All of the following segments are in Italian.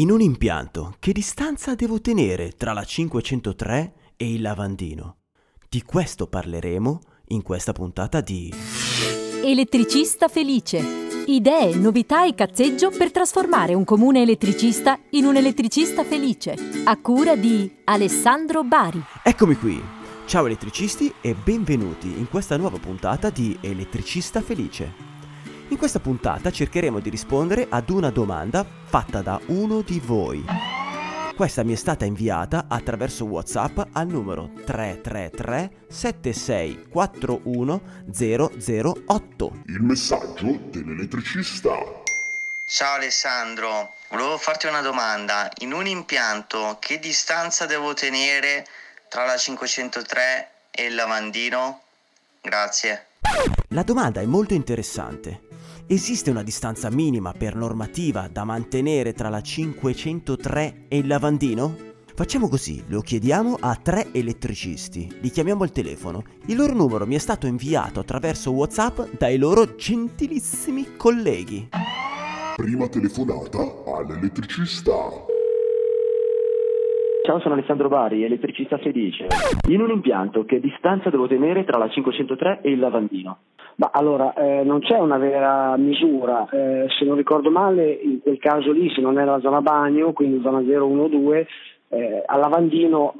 In un impianto, che distanza devo tenere tra la 503 e il lavandino? Di questo parleremo in questa puntata di Elettricista felice. Idee, novità e cazzeggio per trasformare un comune elettricista in un elettricista felice. A cura di Alessandro Bari. Eccomi qui. Ciao elettricisti e benvenuti in questa nuova puntata di Elettricista felice. In questa puntata cercheremo di rispondere ad una domanda fatta da uno di voi. Questa mi è stata inviata attraverso WhatsApp al numero 333 7641 008. Il messaggio dell'elettricista. Ciao Alessandro, volevo farti una domanda. In un impianto che distanza devo tenere tra la 503 e il lavandino? Grazie. La domanda è molto interessante. Esiste una distanza minima per normativa da mantenere tra la 503 e il lavandino? Facciamo così, lo chiediamo a tre elettricisti, li chiamiamo al telefono. Il loro numero mi è stato inviato attraverso WhatsApp dai loro gentilissimi colleghi. Prima telefonata all'elettricista. Ciao, sono Alessandro Bari, elettricista felice. In un impianto, che distanza devo tenere tra la 503 e il lavandino? Ma allora, eh, non c'è una vera misura, eh, se non ricordo male, in quel caso lì, se non era la zona bagno, quindi zona 012, eh, al lavandino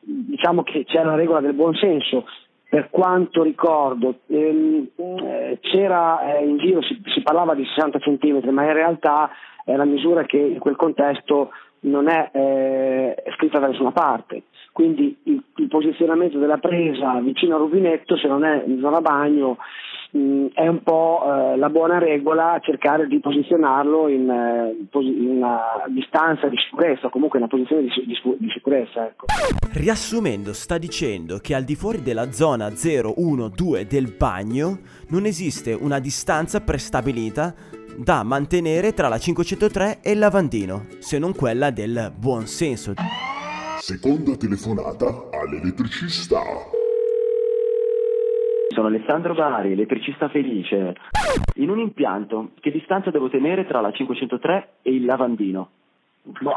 diciamo che c'è la regola del buon senso. Per quanto ricordo, ehm, eh, c'era eh, in giro, si, si, parlava di 60 cm, ma in realtà è una misura che in quel contesto non è eh, scritta da nessuna parte. Quindi il, il, posizionamento della presa vicino al rubinetto, se non è in zona bagno, mh, è un po' eh, la buona regola cercare di posizionarlo in, eh, in, una distanza di sicurezza, comunque in una posizione di, di, di sicurezza. Ecco. Riassumendo, sta dicendo che al di fuori della zona 012 del bagno non esiste una distanza prestabilita da mantenere tra la 503 e il lavandino, se non quella del buon senso. Seconda telefonata all'elettricista. Sono Alessandro Bari, elettricista felice. In un impianto, che distanza devo tenere tra la 503 e il lavandino? Boh,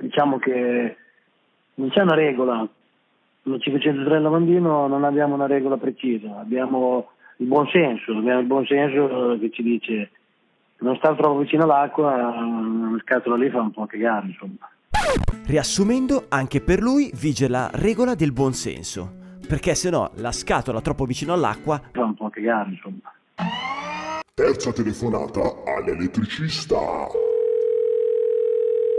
diciamo che non c'è una regola. Nel 503 e il lavandino non abbiamo una regola precisa, abbiamo il buon senso, abbiamo il buon senso che ci dice non stare troppo vicino all'acqua, una scatola lì fa un po' cagare, insomma. Riassumendo, anche per lui vige la regola del buon senso. Perché se no la scatola troppo vicino all'acqua fa un po' cagare, insomma. Terza telefonata all'elettricista.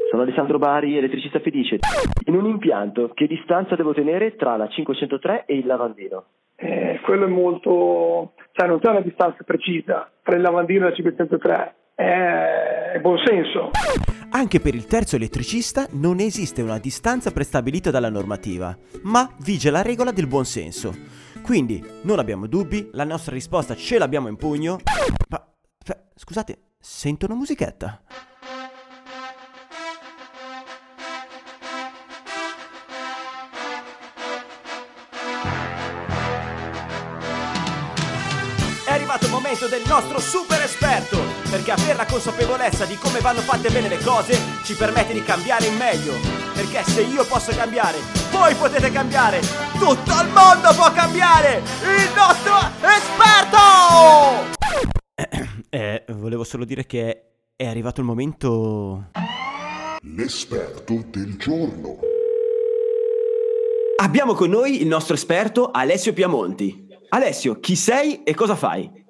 Sono Alessandro Bari, elettricista felice. In un impianto, che distanza devo tenere tra la 503 e il lavandino? Eh, quello è molto... cioè non c'è una distanza precisa tra il lavandino e la 503, è, è buon senso. Anche per il terzo elettricista non esiste una distanza prestabilita dalla normativa, ma vige la regola del buon senso. Quindi non abbiamo dubbi, la nostra risposta ce l'abbiamo in pugno. Ma scusate, sento una musichetta. Momento del nostro super esperto, perché avere la consapevolezza di come vanno fatte bene le cose ci permette di cambiare in meglio. Perché se io posso cambiare, voi potete cambiare, tutto il mondo può cambiare! Il nostro esperto! Eh, volevo solo dire che è arrivato il momento... L'esperto del giorno. Abbiamo con noi il nostro esperto Alessio Piamonti. Alessio, chi sei e cosa fai?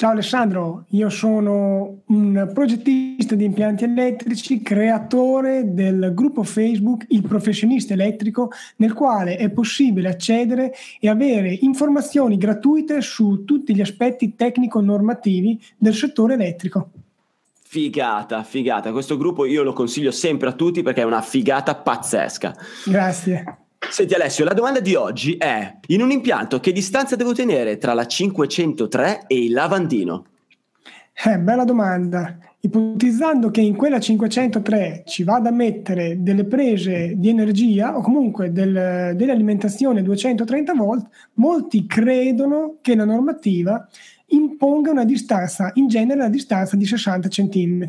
Ciao Alessandro, io sono un progettista di impianti elettrici, creatore del gruppo Facebook Il Professionista Elettrico, nel quale è possibile accedere e avere informazioni gratuite su tutti gli aspetti tecnico-normativi del settore elettrico. Figata, figata. Questo gruppo io lo consiglio sempre a tutti perché è una figata pazzesca. Grazie. Senti Alessio, la domanda di oggi è, in un impianto che distanza devo tenere tra la 503 e il lavandino? Eh, bella domanda. Ipotizzando che in quella 503 ci vada a mettere delle prese di energia o comunque del, dell'alimentazione 230 volt, molti credono che la normativa imponga una distanza, in genere una distanza di 60 cm.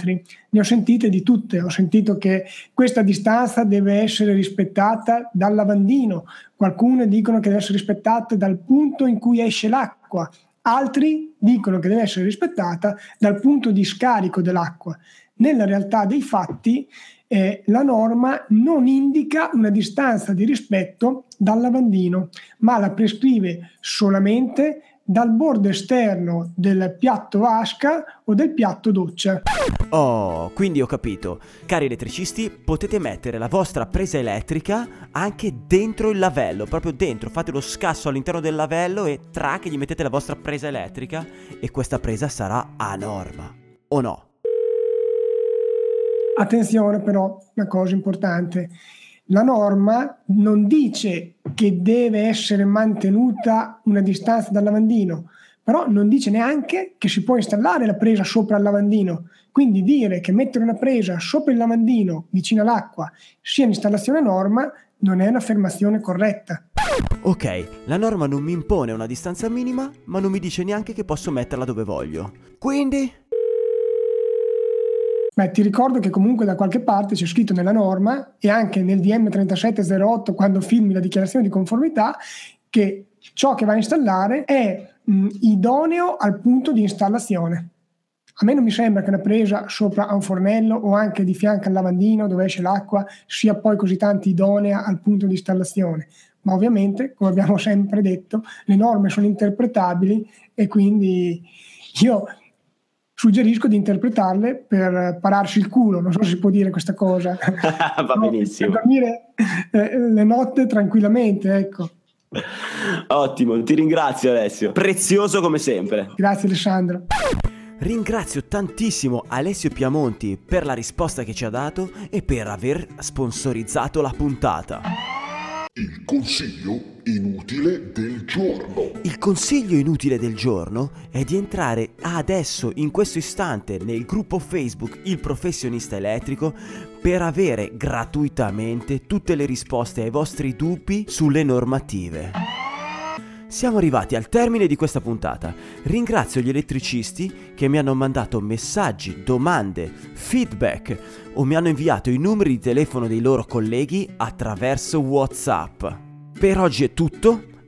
Ne ho sentite di tutte, ho sentito che questa distanza deve essere rispettata dal lavandino, qualcuno dicono che deve essere rispettata dal punto in cui esce l'acqua, altri dicono che deve essere rispettata dal punto di scarico dell'acqua. Nella realtà dei fatti eh, la norma non indica una distanza di rispetto dal lavandino, ma la prescrive solamente dal bordo esterno del piatto vasca o del piatto doccia. Oh, quindi ho capito. Cari elettricisti, potete mettere la vostra presa elettrica anche dentro il lavello, proprio dentro, fate lo scasso all'interno del lavello e tra che gli mettete la vostra presa elettrica e questa presa sarà a norma. O no? Attenzione però, una cosa importante la norma non dice che deve essere mantenuta una distanza dal lavandino, però non dice neanche che si può installare la presa sopra il lavandino. Quindi dire che mettere una presa sopra il lavandino vicino all'acqua sia un'installazione norma non è un'affermazione corretta. Ok, la norma non mi impone una distanza minima, ma non mi dice neanche che posso metterla dove voglio. Quindi Beh, ti ricordo che comunque da qualche parte c'è scritto nella norma e anche nel DM 3708 quando filmi la dichiarazione di conformità che ciò che va a installare è mh, idoneo al punto di installazione. A me non mi sembra che una presa sopra a un fornello o anche di fianco al lavandino dove esce l'acqua sia poi così tanto idonea al punto di installazione. Ma ovviamente, come abbiamo sempre detto, le norme sono interpretabili e quindi io suggerisco di interpretarle per pararsi il culo, non so se si può dire questa cosa. Va no, benissimo. Per dormire eh, le notte tranquillamente, ecco. Ottimo, ti ringrazio Alessio, prezioso come sempre. Grazie Alessandro. Ringrazio tantissimo Alessio Piamonti per la risposta che ci ha dato e per aver sponsorizzato la puntata. Il consiglio inutile del giorno. Il consiglio inutile del giorno è di entrare adesso, in questo istante, nel gruppo Facebook Il Professionista Elettrico per avere gratuitamente tutte le risposte ai vostri dubbi sulle normative. Siamo arrivati al termine di questa puntata. Ringrazio gli elettricisti che mi hanno mandato messaggi, domande, feedback o mi hanno inviato i numeri di telefono dei loro colleghi attraverso WhatsApp. Per oggi è tutto.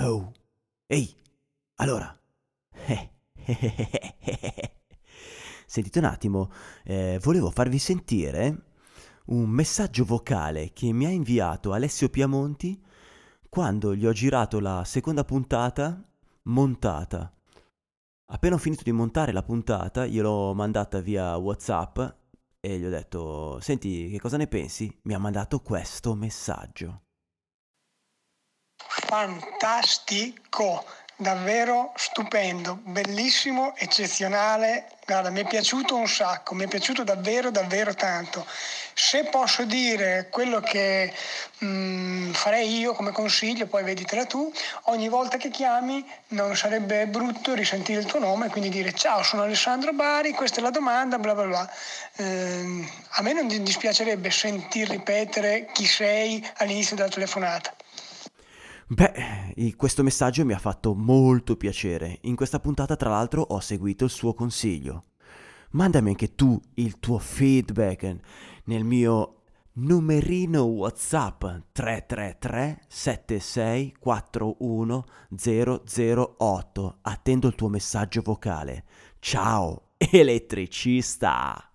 Oh. Ehi. Allora. Sentite un attimo, eh, volevo farvi sentire un messaggio vocale che mi ha inviato Alessio Piamonti quando gli ho girato la seconda puntata montata. Appena ho finito di montare la puntata, gliel'ho mandata via WhatsApp e gli ho detto: Senti, che cosa ne pensi? Mi ha mandato questo messaggio. Fantastico! davvero stupendo, bellissimo, eccezionale. Guarda, mi è piaciuto un sacco, mi è piaciuto davvero, davvero tanto. Se posso dire quello che mh, mm, farei io come consiglio, poi veditela tu, ogni volta che chiami non sarebbe brutto risentire il tuo nome, quindi dire ciao, sono Alessandro Bari, questa è la domanda, bla bla bla. Eh, a me non dispiacerebbe sentir ripetere chi sei all'inizio della telefonata. Beh, questo messaggio mi ha fatto molto piacere. In questa puntata, tra l'altro, ho seguito il suo consiglio. Mandami anche tu il tuo feedback nel mio numerino WhatsApp 333 7641 008. Attendo il tuo messaggio vocale. Ciao, elettricista!